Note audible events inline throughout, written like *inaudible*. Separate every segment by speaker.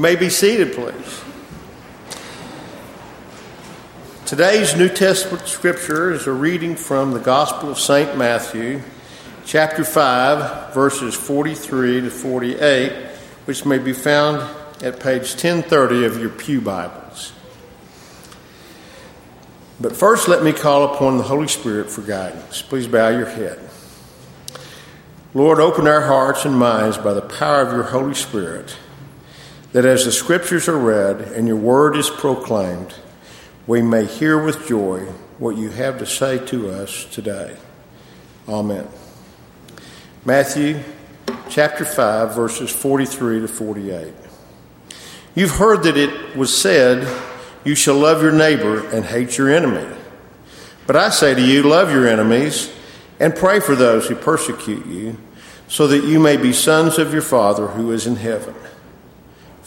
Speaker 1: You may be seated, please. Today's New Testament scripture is a reading from the Gospel of St. Matthew, chapter 5, verses 43 to 48, which may be found at page 1030 of your Pew Bibles. But first, let me call upon the Holy Spirit for guidance. Please bow your head. Lord, open our hearts and minds by the power of your Holy Spirit, that as the scriptures are read and your word is proclaimed, we may hear with joy what you have to say to us today. Amen. Matthew chapter 5, verses 43 to 48. You've heard that it was said, You shall love your neighbor and hate your enemy. But I say to you, love your enemies and pray for those who persecute you, so that you may be sons of your Father who is in heaven.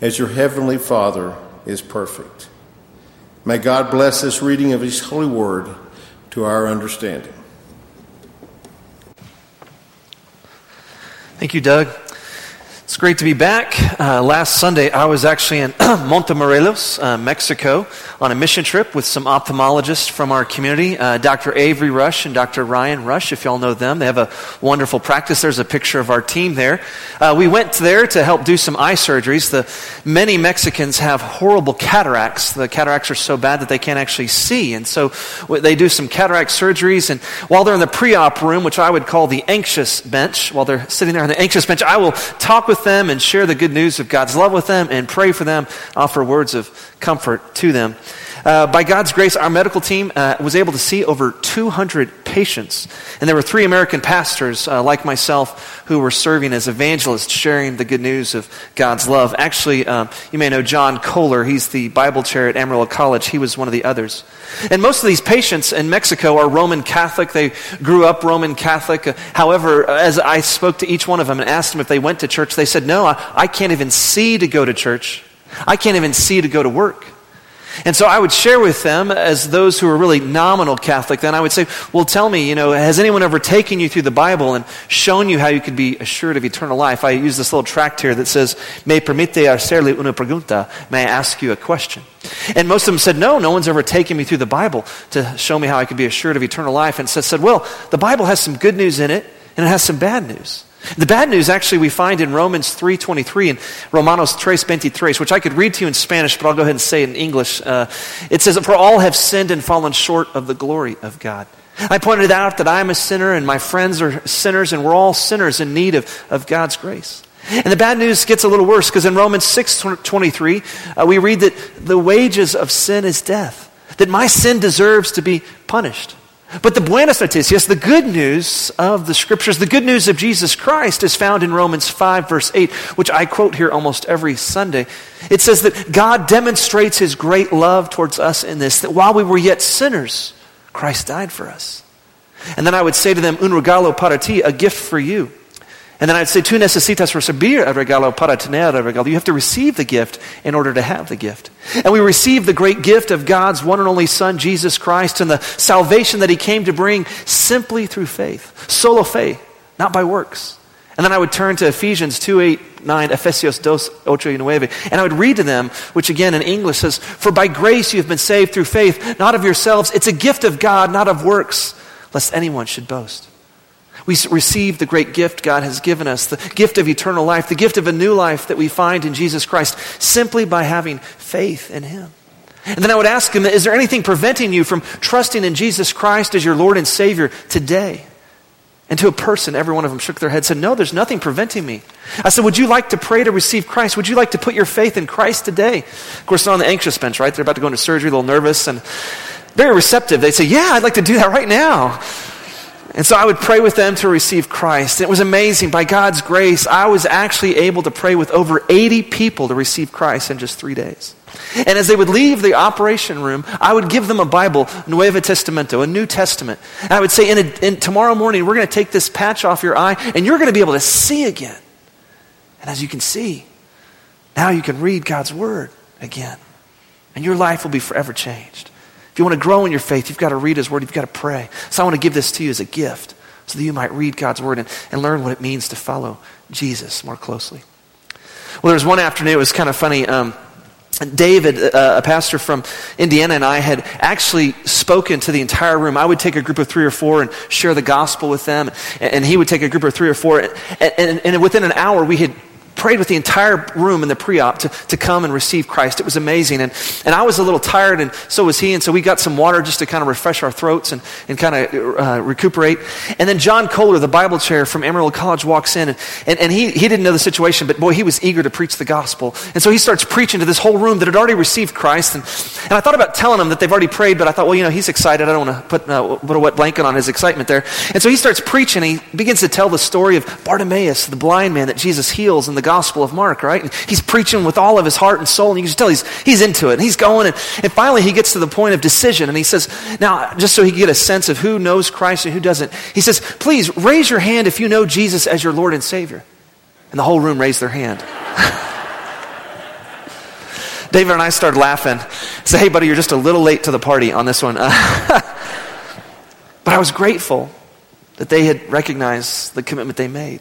Speaker 1: as your heavenly Father is perfect. May God bless this reading of His holy word to our understanding.
Speaker 2: Thank you, Doug. It's great to be back. Uh, last Sunday, I was actually in *clears throat* Montemorelos, uh, Mexico, on a mission trip with some ophthalmologists from our community, uh, Dr. Avery Rush and Dr. Ryan Rush, if y'all know them. They have a wonderful practice. There's a picture of our team there. Uh, we went there to help do some eye surgeries. The, many Mexicans have horrible cataracts. The cataracts are so bad that they can't actually see. And so they do some cataract surgeries. And while they're in the pre op room, which I would call the anxious bench, while they're sitting there on the anxious bench, I will talk with with them and share the good news of God's love with them and pray for them, offer words of comfort to them. Uh, by God's grace, our medical team uh, was able to see over 200 patients. And there were three American pastors, uh, like myself, who were serving as evangelists, sharing the good news of God's love. Actually, um, you may know John Kohler. He's the Bible chair at Amarillo College. He was one of the others. And most of these patients in Mexico are Roman Catholic. They grew up Roman Catholic. However, as I spoke to each one of them and asked them if they went to church, they said, No, I, I can't even see to go to church. I can't even see to go to work. And so I would share with them, as those who are really nominal Catholic, then I would say, Well, tell me, you know, has anyone ever taken you through the Bible and shown you how you could be assured of eternal life? I use this little tract here that says, Me permite hacerle una pregunta. May I ask you a question? And most of them said, No, no one's ever taken me through the Bible to show me how I could be assured of eternal life. And so said, Well, the Bible has some good news in it, and it has some bad news. The bad news actually we find in Romans 3.23 and Romanos 3.23, which I could read to you in Spanish, but I'll go ahead and say it in English. Uh, it says, For all have sinned and fallen short of the glory of God. I pointed out that I'm a sinner and my friends are sinners and we're all sinners in need of, of God's grace. And the bad news gets a little worse because in Romans 6.23, uh, we read that the wages of sin is death, that my sin deserves to be punished. But the buenas noticias, the good news of the scriptures, the good news of Jesus Christ is found in Romans 5, verse 8, which I quote here almost every Sunday. It says that God demonstrates his great love towards us in this, that while we were yet sinners, Christ died for us. And then I would say to them, un regalo para ti, a gift for you. And then I'd say, tú necesitas recibir el regalo para tener el regalo. You have to receive the gift in order to have the gift. And we receive the great gift of God's one and only Son, Jesus Christ, and the salvation that He came to bring simply through faith. Solo fe, not by works. And then I would turn to Ephesians 2 8, 9, Efesios 2, 8 y 9, and I would read to them, which again in English says, For by grace you have been saved through faith, not of yourselves. It's a gift of God, not of works, lest anyone should boast. We receive the great gift God has given us, the gift of eternal life, the gift of a new life that we find in Jesus Christ simply by having faith in Him. And then I would ask him, is there anything preventing you from trusting in Jesus Christ as your Lord and Savior today? And to a person, every one of them shook their head and said, No, there's nothing preventing me. I said, Would you like to pray to receive Christ? Would you like to put your faith in Christ today? Of course, they're on the anxious bench, right? They're about to go into surgery, a little nervous and very receptive. They say, Yeah, I'd like to do that right now. And so I would pray with them to receive Christ. It was amazing. By God's grace, I was actually able to pray with over 80 people to receive Christ in just three days. And as they would leave the operation room, I would give them a Bible, Nuevo Testamento, a New Testament. And I would say, in, a, in tomorrow morning, we're going to take this patch off your eye, and you're going to be able to see again. And as you can see, now you can read God's Word again. And your life will be forever changed. You want to grow in your faith, you've got to read His Word, you've got to pray. So I want to give this to you as a gift so that you might read God's Word and, and learn what it means to follow Jesus more closely. Well, there was one afternoon, it was kind of funny. Um, David, uh, a pastor from Indiana, and I had actually spoken to the entire room. I would take a group of three or four and share the gospel with them, and, he would take a group of three or four. And, and, and within an hour, we had prayed with the entire room in the pre-op to, to come and receive Christ. It was amazing. And, and I was a little tired, and so was he. And so we got some water just to kind of refresh our throats and, and kind of uh, recuperate. And then John Kohler, the Bible chair from Amarillo College, walks in. And, and, and he, he didn't know the situation, but boy, he was eager to preach the gospel. And so he starts preaching to this whole room that had already received Christ. And, and I thought about telling him that they've already prayed, but I thought, well, you know, he's excited. I don't want to put, uh, put a wet blanket on his excitement there. And so he starts preaching. He begins to tell the story of Bartimaeus, the blind man that Jesus heals in the Gospel of Mark, right? And he's preaching with all of his heart and soul, and you can just tell he's, he's into it. And he's going, and, and finally he gets to the point of decision, and he says, now, just so he can get a sense of who knows Christ and who doesn't, he says, please raise your hand if you know Jesus as your Lord and Savior. And the whole room raised their hand. *laughs* David and I started laughing. Say, hey, buddy, you're just a little late to the party on this one. *laughs* but I was grateful that they had recognized the commitment they made.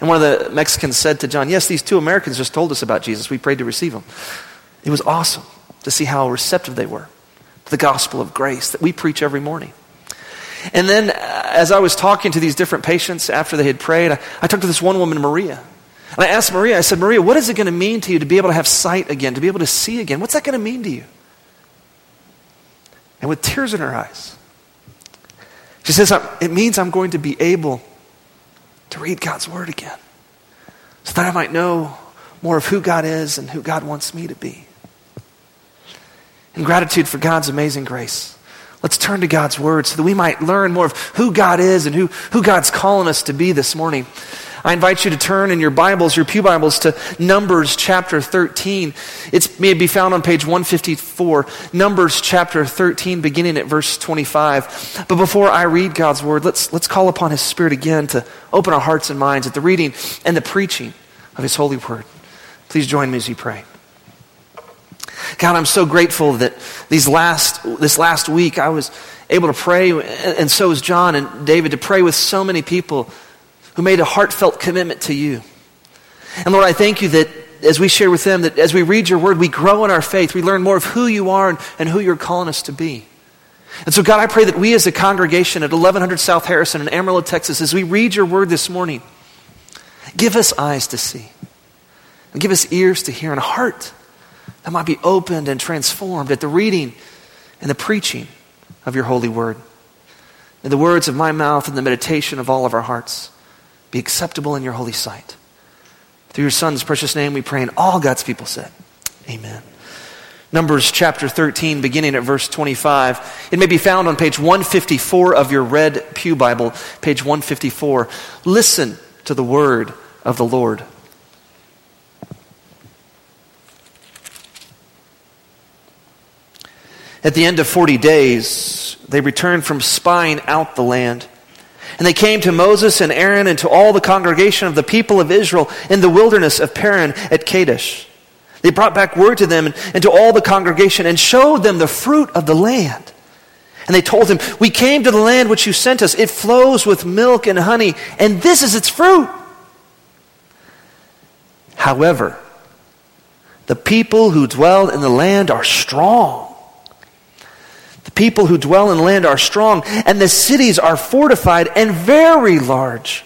Speaker 2: And one of the Mexicans said to John, Yes, these two Americans just told us about Jesus. We prayed to receive him. It was awesome to see how receptive they were to the gospel of grace that we preach every morning. And then, uh, as I was talking to these different patients after they had prayed, I, I talked to this one woman, Maria. And I asked Maria, I said, Maria, what is it going to mean to you to be able to have sight again, to be able to see again? What's that going to mean to you? And with tears in her eyes, she says, It means I'm going to be able to read God's Word again so that I might know more of who God is and who God wants me to be. In gratitude for God's amazing grace, let's turn to God's Word so that we might learn more of who God is and who, who God's calling us to be this morning. I invite you to turn in your Bibles, your Pew Bibles, to Numbers chapter 13. It may be found on page 154. Numbers chapter 13, beginning at verse 25. But before I read God's Word, let's, let's call upon His Spirit again to open our hearts and minds at the reading and the preaching of His holy Word. Please join me as we pray. God, I'm so grateful that these last, this last week I was able to pray, and so was John and David, to pray with so many people who made a heartfelt commitment to you. And Lord, I thank you that as we share with them, that as we read your word, we grow in our faith. We learn more of who you are and, and who you're calling us to be. And so, God, I pray that we as a congregation at 1100 South Harrison in Amarillo, Texas, as we read your word this morning, give us eyes to see, and give us ears to hear, and a heart that might be opened and transformed at the reading and the preaching of your holy word. And the words of my mouth and the meditation of all of our hearts be acceptable in your holy sight. Through your Son's precious name we pray, and all God's people said, Amen. Numbers chapter 13, beginning at verse 25. It may be found on page 154 of your red Pew Bible, page 154. Listen to the word of the Lord. At the end of 40 days, they returned from spying out the land. And they came to Moses and Aaron and to all the congregation of the people of Israel in the wilderness of Paran at Kadesh. They brought back word to them and to all the congregation and showed them the fruit of the land. And they told him, We came to the land which you sent us. It flows with milk and honey, and this is its fruit. However, the people who dwell in the land are strong people who dwell in land are strong, and the cities are fortified and very large.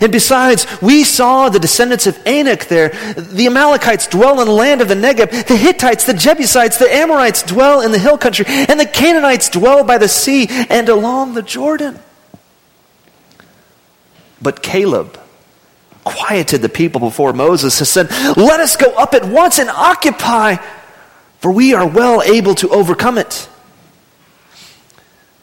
Speaker 2: And besides, we saw the descendants of Anak there. The Amalekites dwell in the land of the Negeb. The Hittites, the Jebusites, the Amorites dwell in the hill country. And the Canaanites dwell by the sea and along the Jordan. But Caleb quieted the people before Moses and said, Let us go up at once and occupy, for we are well able to overcome it.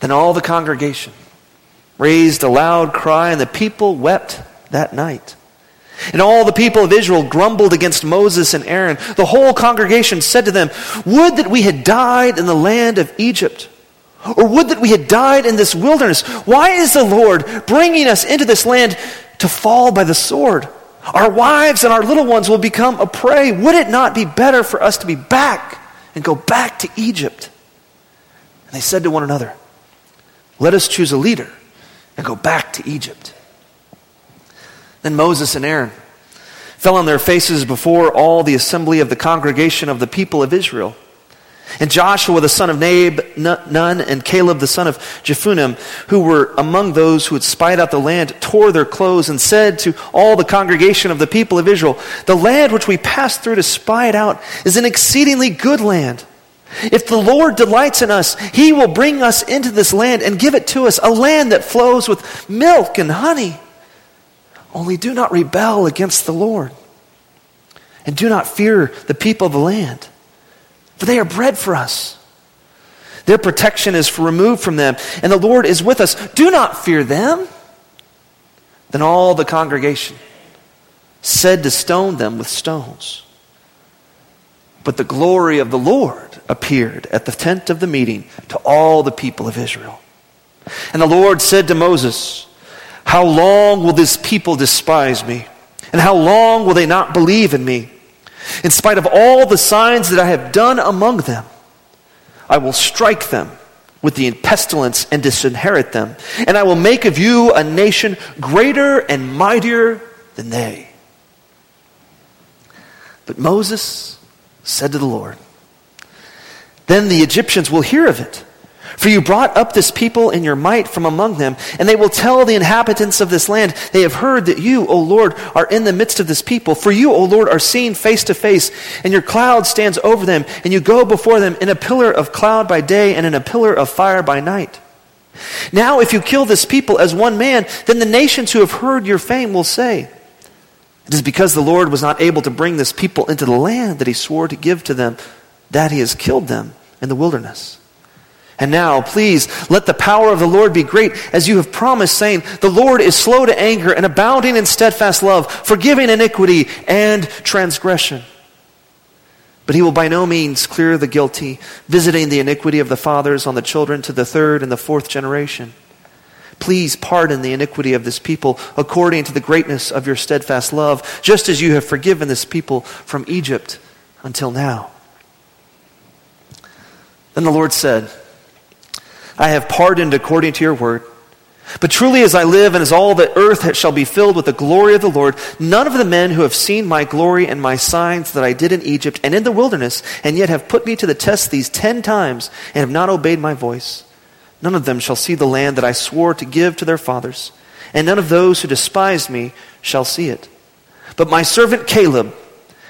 Speaker 2: Then all the congregation raised a loud cry, and the people wept that night. And all the people of Israel grumbled against Moses and Aaron. The whole congregation said to them, Would that we had died in the land of Egypt or would that we had died in this wilderness. Why is the Lord bringing us into this land to fall by the sword? Our wives and our little ones will become a prey. Would it not be better for us to be back and go back to Egypt? And they said to one another, Let us choose a leader and go back to Egypt. Then Moses and Aaron fell on their faces before all the assembly of the congregation of the people of Israel. And Joshua the son of Nab, Nun, and Caleb the son of Jephunneh, who were among those who had spied out the land, tore their clothes and said to all the congregation of the people of Israel, The land which we passed through to spy it out is an exceedingly good land. If the Lord delights in us, he will bring us into this land and give it to us, a land that flows with milk and honey. Only do not rebel against the Lord, and do not fear the people of the land for they are bread for us. Their protection is removed from them, and the Lord is with us. Do not fear them. Then all the congregation said to stone them with stones. But the glory of the Lord appeared at the tent of the meeting to all the people of Israel. And the Lord said to Moses, How long will this people despise me? And how long will they not believe in me? In spite of all the signs that I have done among them, I will strike them with the pestilence and disinherit them. And I will make of you a nation greater and mightier than they. But Moses said to the Lord, Then the Egyptians will hear of it for you brought up this people in your might from among them, and they will tell the inhabitants of this land, They have heard that you, O Lord, are in the midst of this people. For you, O Lord, are seen face to face, and your cloud stands over them, and you go before them in a pillar of cloud by day and in a pillar of fire by night. Now, if you kill this people as one man, then the nations who have heard your fame will say, It is because the Lord was not able to bring this people into the land that he swore to give to them, that he has killed them in the wilderness. And now, please, let the power of the Lord be great, as you have promised, saying, The Lord is slow to anger and abounding in steadfast love, forgiving iniquity and transgression. But he will by no means clear the guilty, visiting the iniquity of the fathers on the children to the third and the fourth generation. Please pardon the iniquity of this people according to the greatness of your steadfast love, just as you have forgiven this people from Egypt until now. Then the Lord said, I have pardoned according to your word. But truly, as I live, and as all the earth shall be filled with the glory of the Lord, none of the men who have seen my glory and my signs that I did in Egypt and in the wilderness, and yet have put me to the test these ten times, and have not obeyed my voice, none of them shall see the land that I swore to give to their fathers, and none of those who despised me shall see it. But my servant Caleb,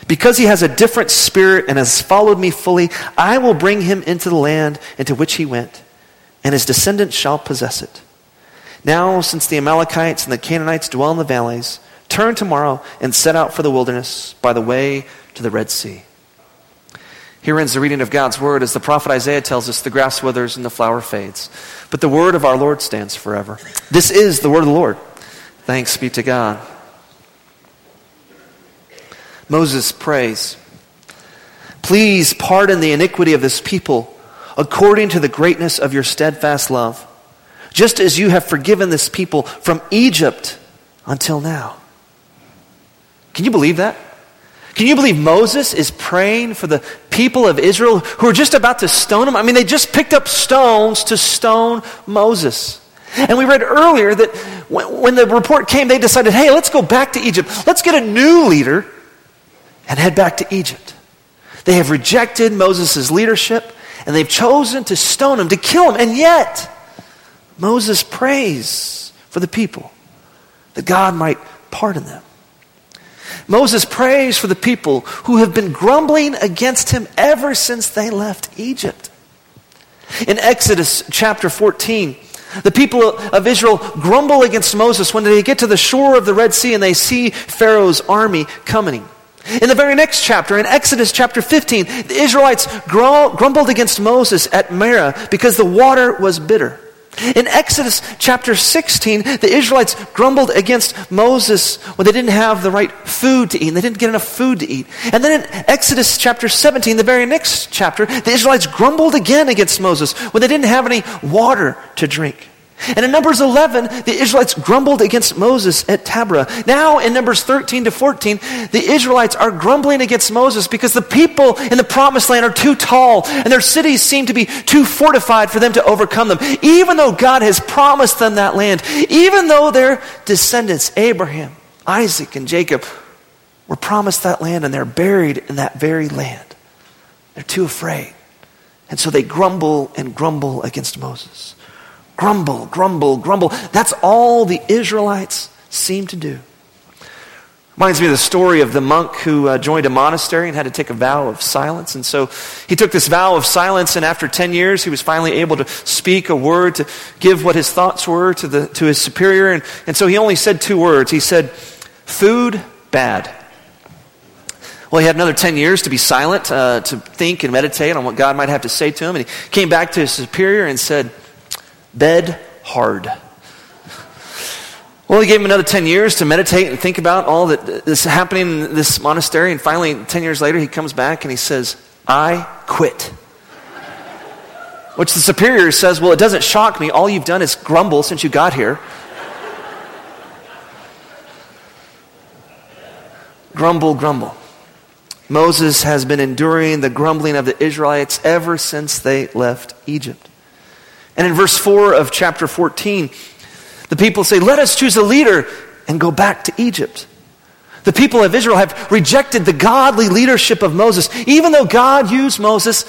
Speaker 2: because he has a different spirit and has followed me fully, I will bring him into the land into which he went and his descendants shall possess it. Now, since the Amalekites and the Canaanites dwell in the valleys, turn tomorrow and set out for the wilderness by the way to the Red Sea. Here ends the reading of God's word. As the prophet Isaiah tells us, the grass withers and the flower fades. But the word of our Lord stands forever. This is the word of the Lord. Thanks be to God. Moses prays, Please pardon the iniquity of this people according to the greatness of your steadfast love, just as you have forgiven this people from Egypt until now. Can you believe that? Can you believe Moses is praying for the people of Israel who are just about to stone him? I mean, they just picked up stones to stone Moses. And we read earlier that when, the report came, they decided, hey, let's go back to Egypt. Let's get a new leader and head back to Egypt. They have rejected Moses' leadership and they've chosen to stone him, to kill him. And yet, Moses prays for the people that God might pardon them. Moses prays for the people who have been grumbling against him ever since they left Egypt. In Exodus chapter 14, the people of Israel grumble against Moses when they get to the shore of the Red Sea and they see Pharaoh's army coming. In the very next chapter, in Exodus chapter 15, the Israelites grumbled against Moses at Marah because the water was bitter. In Exodus chapter 16, the Israelites grumbled against Moses when they didn't have the right food to eat. And they didn't get enough food to eat. And then in Exodus chapter 17, the very next chapter, the Israelites grumbled again against Moses when they didn't have any water to drink. And in Numbers 11, the Israelites grumbled against Moses at Taberah. Now, in Numbers 13 to 14, the Israelites are grumbling against Moses because the people in the promised land are too tall and their cities seem to be too fortified for them to overcome them. Even though God has promised them that land, even though their descendants, Abraham, Isaac, and Jacob, were promised that land and they're buried in that very land, they're too afraid. And so they grumble and grumble against Moses. Grumble, grumble, grumble. That's all the Israelites seem to do. Reminds me of the story of the monk who uh, joined a monastery and had to take a vow of silence. And so he took this vow of silence, and after 10 years, he was finally able to speak a word, to give what his thoughts were to, the, to his superior. And, and so he only said two words. He said, Food, bad. Well, he had another 10 years to be silent, uh, to think and meditate on what God might have to say to him. And he came back to his superior and said, bed hard. Well, he gave him another 10 years to meditate and think about all that is happening in this monastery. And finally, 10 years later, he comes back and he says, I quit. Which the superior says, Well, it doesn't shock me. All you've done is grumble since you got here. grumble, grumble. Moses has been enduring the grumbling of the Israelites ever since they left Egypt. And in verse 4 of chapter 14, the people say, Let us choose a leader and go back to Egypt. The people of Israel have rejected the godly leadership of Moses, even though God used Moses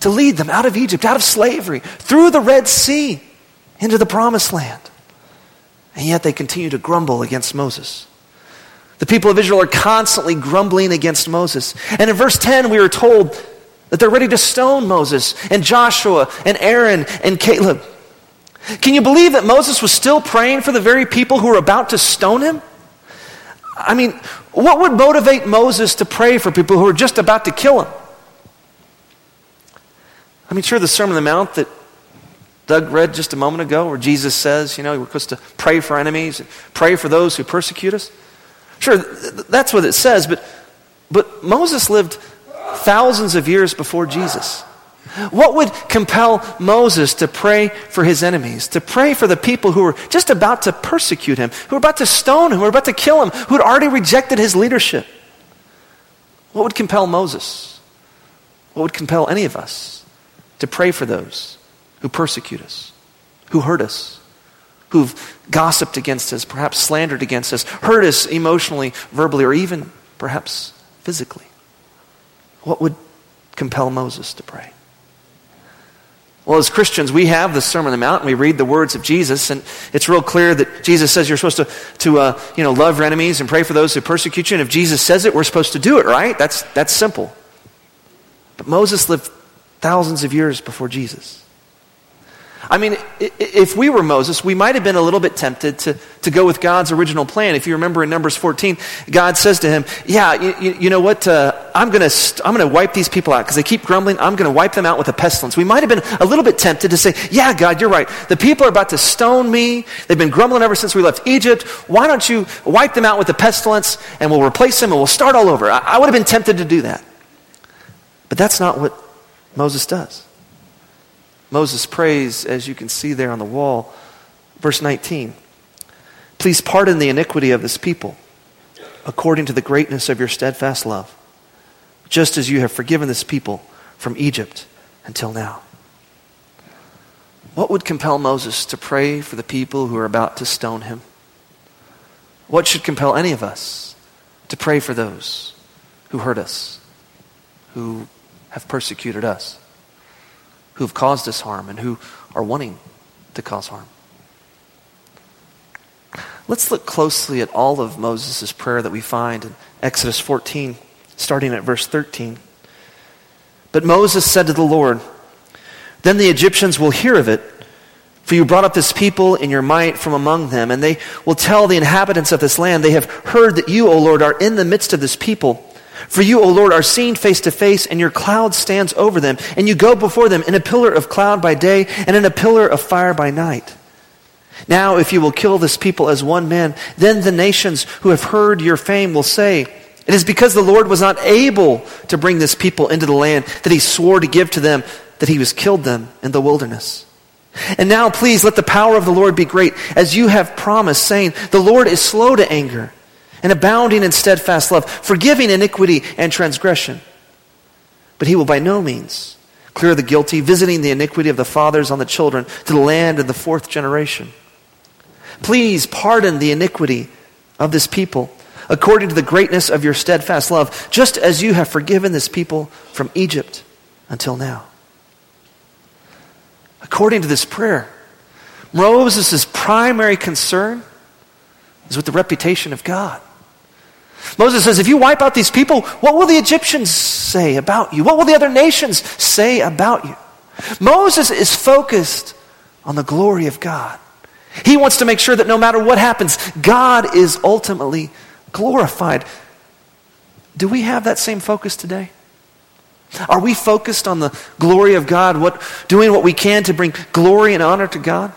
Speaker 2: to lead them out of Egypt, out of slavery, through the Red Sea, into the promised land. And yet they continue to grumble against Moses. The people of Israel are constantly grumbling against Moses. And in verse 10, we are told that they're ready to stone Moses and Joshua and Aaron and Caleb. Can you believe that Moses was still praying for the very people who were about to stone him? I mean, what would motivate Moses to pray for people who are just about to kill him? I mean, sure, the Sermon on the Mount that Doug read just a moment ago, where Jesus says, you know, we're supposed to pray for enemies, pray for those who persecute us. Sure, that's what it says, but, but Moses lived thousands of years before Jesus. What would compel Moses to pray for his enemies, to pray for the people who were just about to persecute him, who were about to stone him, who were about to kill him, who had already rejected his leadership? What would compel Moses? What would compel any of us to pray for those who persecute us, who hurt us, who've gossiped against us, perhaps slandered against us, hurt us emotionally, verbally, or even perhaps physically? What would compel Moses to pray? Well, as Christians, we have the Sermon on the Mount, and we read the words of Jesus, and it's real clear that Jesus says you're supposed to, to uh, you know, love your enemies and pray for those who persecute you. And if Jesus says it, we're supposed to do it, right? That's, that's simple. But Moses lived thousands of years before Jesus. I mean, if we were Moses, we might have been a little bit tempted to, to go with God's original plan. If you remember in Numbers 14, God says to him, Yeah, you, you know what? Uh, I'm going to I'm going to wipe these people out because they keep grumbling. I'm going to wipe them out with a pestilence. We might have been a little bit tempted to say, Yeah, God, you're right. The people are about to stone me. They've been grumbling ever since we left Egypt. Why don't you wipe them out with a pestilence and we'll replace them and we'll start all over? I, I would have been tempted to do that. But that's not what Moses does. Moses prays, as you can see there on the wall, verse 19 Please pardon the iniquity of this people according to the greatness of your steadfast love, just as you have forgiven this people from Egypt until now. What would compel Moses to pray for the people who are about to stone him? What should compel any of us to pray for those who hurt us, who have persecuted us? Who have caused us harm and who are wanting to cause harm. Let's look closely at all of Moses' prayer that we find in Exodus 14, starting at verse 13. But Moses said to the Lord, Then the Egyptians will hear of it, for you brought up this people in your might from among them, and they will tell the inhabitants of this land, They have heard that you, O Lord, are in the midst of this people. For you, O Lord, are seen face to face, and your cloud stands over them, and you go before them in a pillar of cloud by day and in a pillar of fire by night. Now, if you will kill this people as one man, then the nations who have heard your fame will say, It is because the Lord was not able to bring this people into the land that he swore to give to them that he was killed them in the wilderness. And now, please, let the power of the Lord be great, as you have promised, saying, The Lord is slow to anger and abounding in steadfast love, forgiving iniquity and transgression. But he will by no means clear the guilty, visiting the iniquity of the fathers on the children to the land of the fourth generation. Please pardon the iniquity of this people according to the greatness of your steadfast love, just as you have forgiven this people from Egypt until now. According to this prayer, Moses' primary concern is with the reputation of God. Moses says, if you wipe out these people, what will the Egyptians say about you? What will the other nations say about you? Moses is focused on the glory of God. He wants to make sure that no matter what happens, God is ultimately glorified. Do we have that same focus today? Are we focused on the glory of God, what, doing what we can to bring glory and honor to God?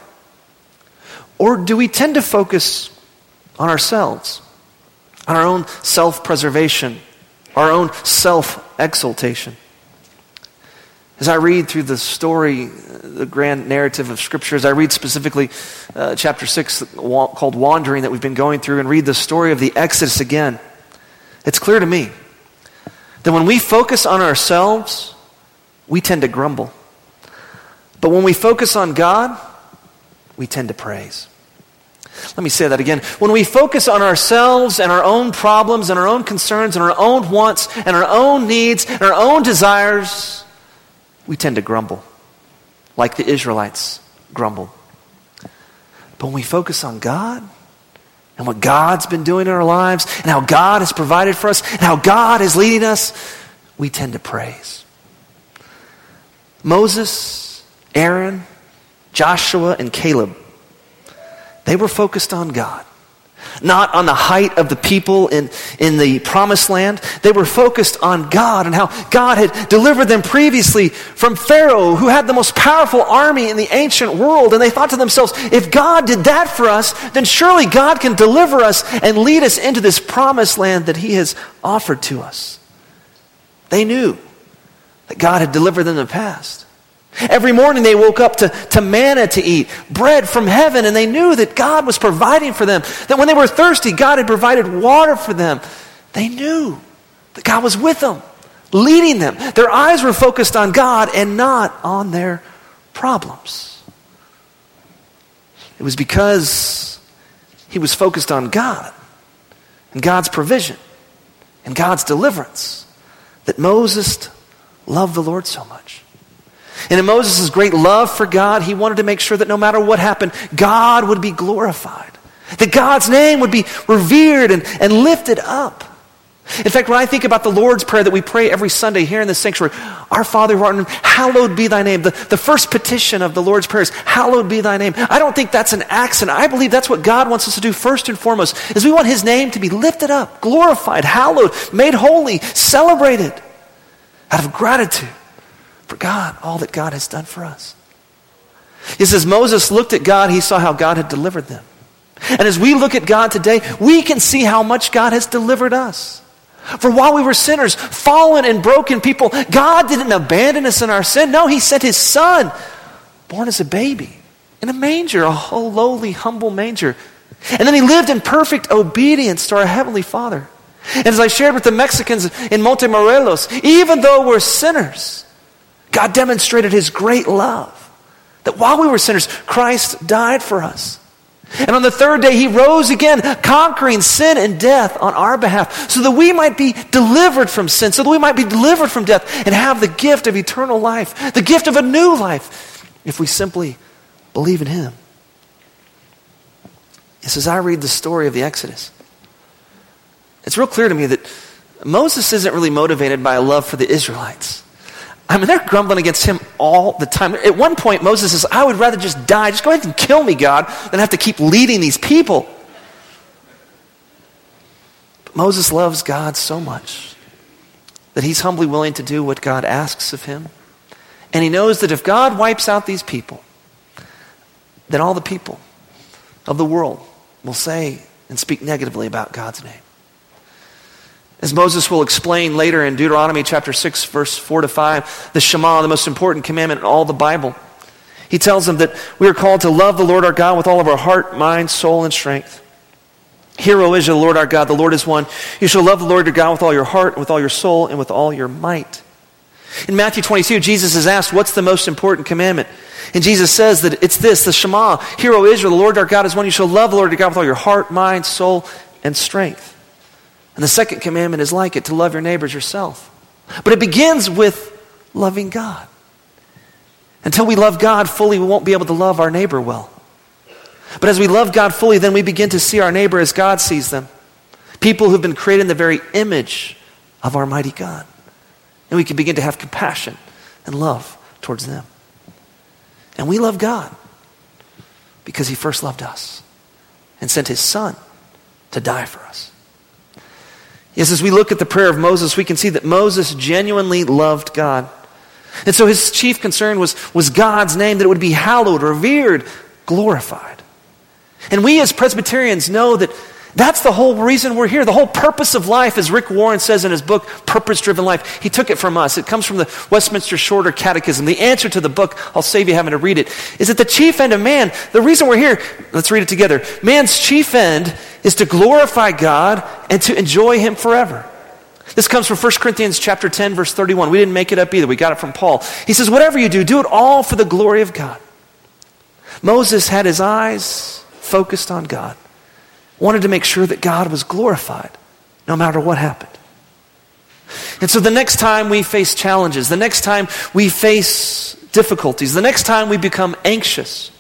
Speaker 2: Or do we tend to focus on ourselves, on our own self preservation, our own self exaltation? As I read through the story, the grand narrative of Scripture, as I read specifically uh, chapter 6 called Wandering that we've been going through, and read the story of the Exodus again, it's clear to me that when we focus on ourselves, we tend to grumble. But when we focus on God, we tend to praise. Let me say that again. When we focus on ourselves and our own problems and our own concerns and our own wants and our own needs and our own desires, we tend to grumble, like the Israelites grumbled. But when we focus on God and what God's been doing in our lives and how God has provided for us and how God is leading us, we tend to praise. Moses, Aaron, Joshua, and Caleb, they were focused on God not on the height of the people in, in the promised land. They were focused on God and how God had delivered them previously from Pharaoh, who had the most powerful army in the ancient world. And they thought to themselves, if God did that for us, then surely God can deliver us and lead us into this promised land that He has offered to us. They knew that God had delivered them in the past. Every morning they woke up to, to manna to eat, bread from heaven, and they knew that God was providing for them. That when they were thirsty, God had provided water for them. They knew that God was with them, leading them. Their eyes were focused on God and not on their problems. It was because he was focused on God and God's provision and God's deliverance that Moses loved the Lord so much. And in Moses' great love for God, he wanted to make sure that no matter what happened, God would be glorified. That God's name would be revered and, and lifted up. In fact, when I think about the Lord's Prayer that we pray every Sunday here in the sanctuary, Our Father who art in heaven, hallowed be thy name. The, the first petition of the Lord's Prayer is, hallowed be thy name. I don't think that's an accident. I believe that's what God wants us to do first and foremost, is we want his name to be lifted up, glorified, hallowed, made holy, celebrated out of gratitude for God, all that God has done for us. He says, Moses looked at God, he saw how God had delivered them. And as we look at God today, we can see how much God has delivered us. For while we were sinners, fallen and broken people, God didn't abandon us in our sin. No, He sent His Son, born as a baby, in a manger, a whole lowly, humble manger. And then He lived in perfect obedience to our Heavenly Father. And as I shared with the Mexicans in Montemorelos, even though we're sinners, God demonstrated his great love. That while we were sinners, Christ died for us. And on the third day, he rose again, conquering sin and death on our behalf, so that we might be delivered from sin, so that we might be delivered from death and have the gift of eternal life, the gift of a new life, if we simply believe in him. He says, I read the story of the Exodus. It's real clear to me that Moses isn't really motivated by a love for the Israelites. I mean, they're grumbling against him all the time. At one point, Moses says, I would rather just die. Just go ahead and kill me, God, than have to keep leading these people. But Moses loves God so much that he's humbly willing to do what God asks of him. And he knows that if God wipes out these people, then all the people of the world will say and speak negatively about God's name. As Moses will explain later in Deuteronomy chapter 6, verse 4 to 5, the Shema, the most important commandment in all the Bible. He tells them that we are called to love the Lord our God with all of our heart, mind, soul, and strength. Hear, O Israel, the Lord our God, the Lord is one. You shall love the Lord your God with all your heart, with all your soul, and with all your might. In Matthew 22, Jesus is asked, What's the most important commandment? And Jesus says that it's this the Shema. Hear, O Israel, the Lord our God is one. You shall love the Lord your God with all your heart, mind, soul, and strength. And the second commandment is like it to love your neighbors yourself. But it begins with loving God. Until we love God fully, we won't be able to love our neighbor well. But as we love God fully, then we begin to see our neighbor as God sees them. People who've been created in the very image of our mighty God. And we can begin to have compassion and love towards them. And we love God because he first loved us and sent his son to die for us. Yes, as we look at the prayer of Moses, we can see that Moses genuinely loved God. And so his chief concern was, was God's name, that it would be hallowed, revered, glorified. And we as Presbyterians know that that's the whole reason we're here. The whole purpose of life, as Rick Warren says in his book, Purpose Driven Life. He took it from us. It comes from the Westminster Shorter Catechism. The answer to the book, I'll save you having to read it, is that the chief end of man, the reason we're here, let's read it together. Man's chief end is to glorify God and to enjoy Him forever. This comes from 1 Corinthians chapter 10, verse 31. We didn't make it up either. We got it from Paul. He says, Whatever you do, do it all for the glory of God. Moses had his eyes focused on God wanted to make sure that God was glorified no matter what happened. And so the next time we face challenges, the next time we face difficulties, the next time we become anxious,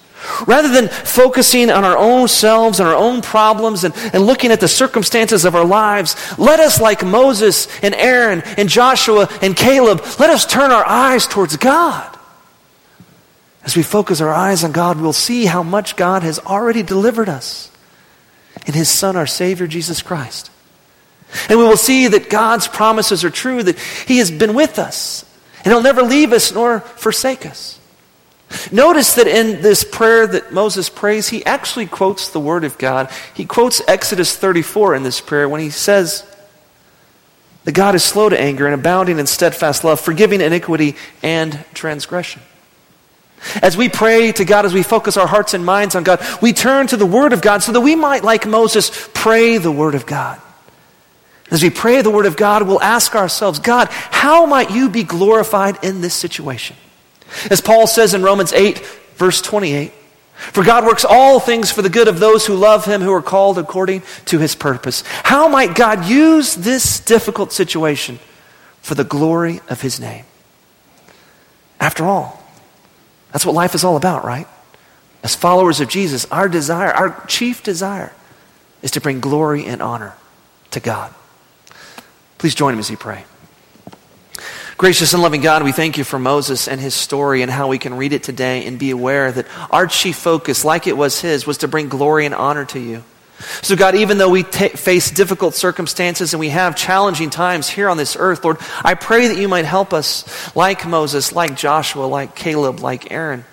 Speaker 2: rather than focusing on our own selves and our own problems and, and looking at the circumstances of our lives, let us, like Moses and Aaron and Joshua and Caleb, let us turn our eyes towards God. As we focus our eyes on God, we'll see how much God has already delivered us in his Son, our Savior, Jesus Christ. And we will see that God's promises are true, that he has been with us, and he'll never leave us nor forsake us. Notice that in this prayer that Moses prays, he actually quotes the Word of God. He quotes Exodus 34 in this prayer when he says that God is slow to anger and abounding in steadfast love, forgiving iniquity and transgression. As we pray to God, as we focus our hearts and minds on God, we turn to the Word of God so that we might, like Moses, pray the Word of God. As we pray the Word of God, we'll ask ourselves, God, how might you be glorified in this situation? As Paul says in Romans 8, verse 28, for God works all things for the good of those who love him, who are called according to his purpose. How might God use this difficult situation for the glory of his name? After all, that's what life is all about, right? As followers of Jesus, our desire, our chief desire, is to bring glory and honor to God. Please join him as we pray. Gracious and loving God, we thank you for Moses and his story and how we can read it today and be aware that our chief focus, like it was his, was to bring glory and honor to you. So, God, even though we t- face difficult circumstances and we have challenging times here on this earth, Lord, I pray that you might help us, like Moses, like Joshua, like Caleb, like Aaron.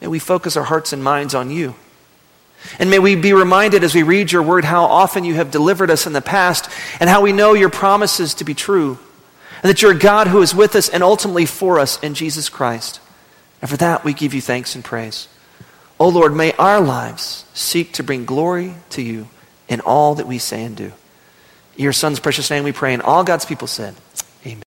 Speaker 2: May we focus our hearts and minds on you. And may we be reminded as we read your word how often you have delivered us in the past and how we know your promises to be true. And that you're a God who is with us and ultimately for us in Jesus Christ. And for that we give you thanks and praise. O oh Lord, may our lives seek to bring glory to you in all that we say and do. In your Son's precious name we pray, and all God's people said,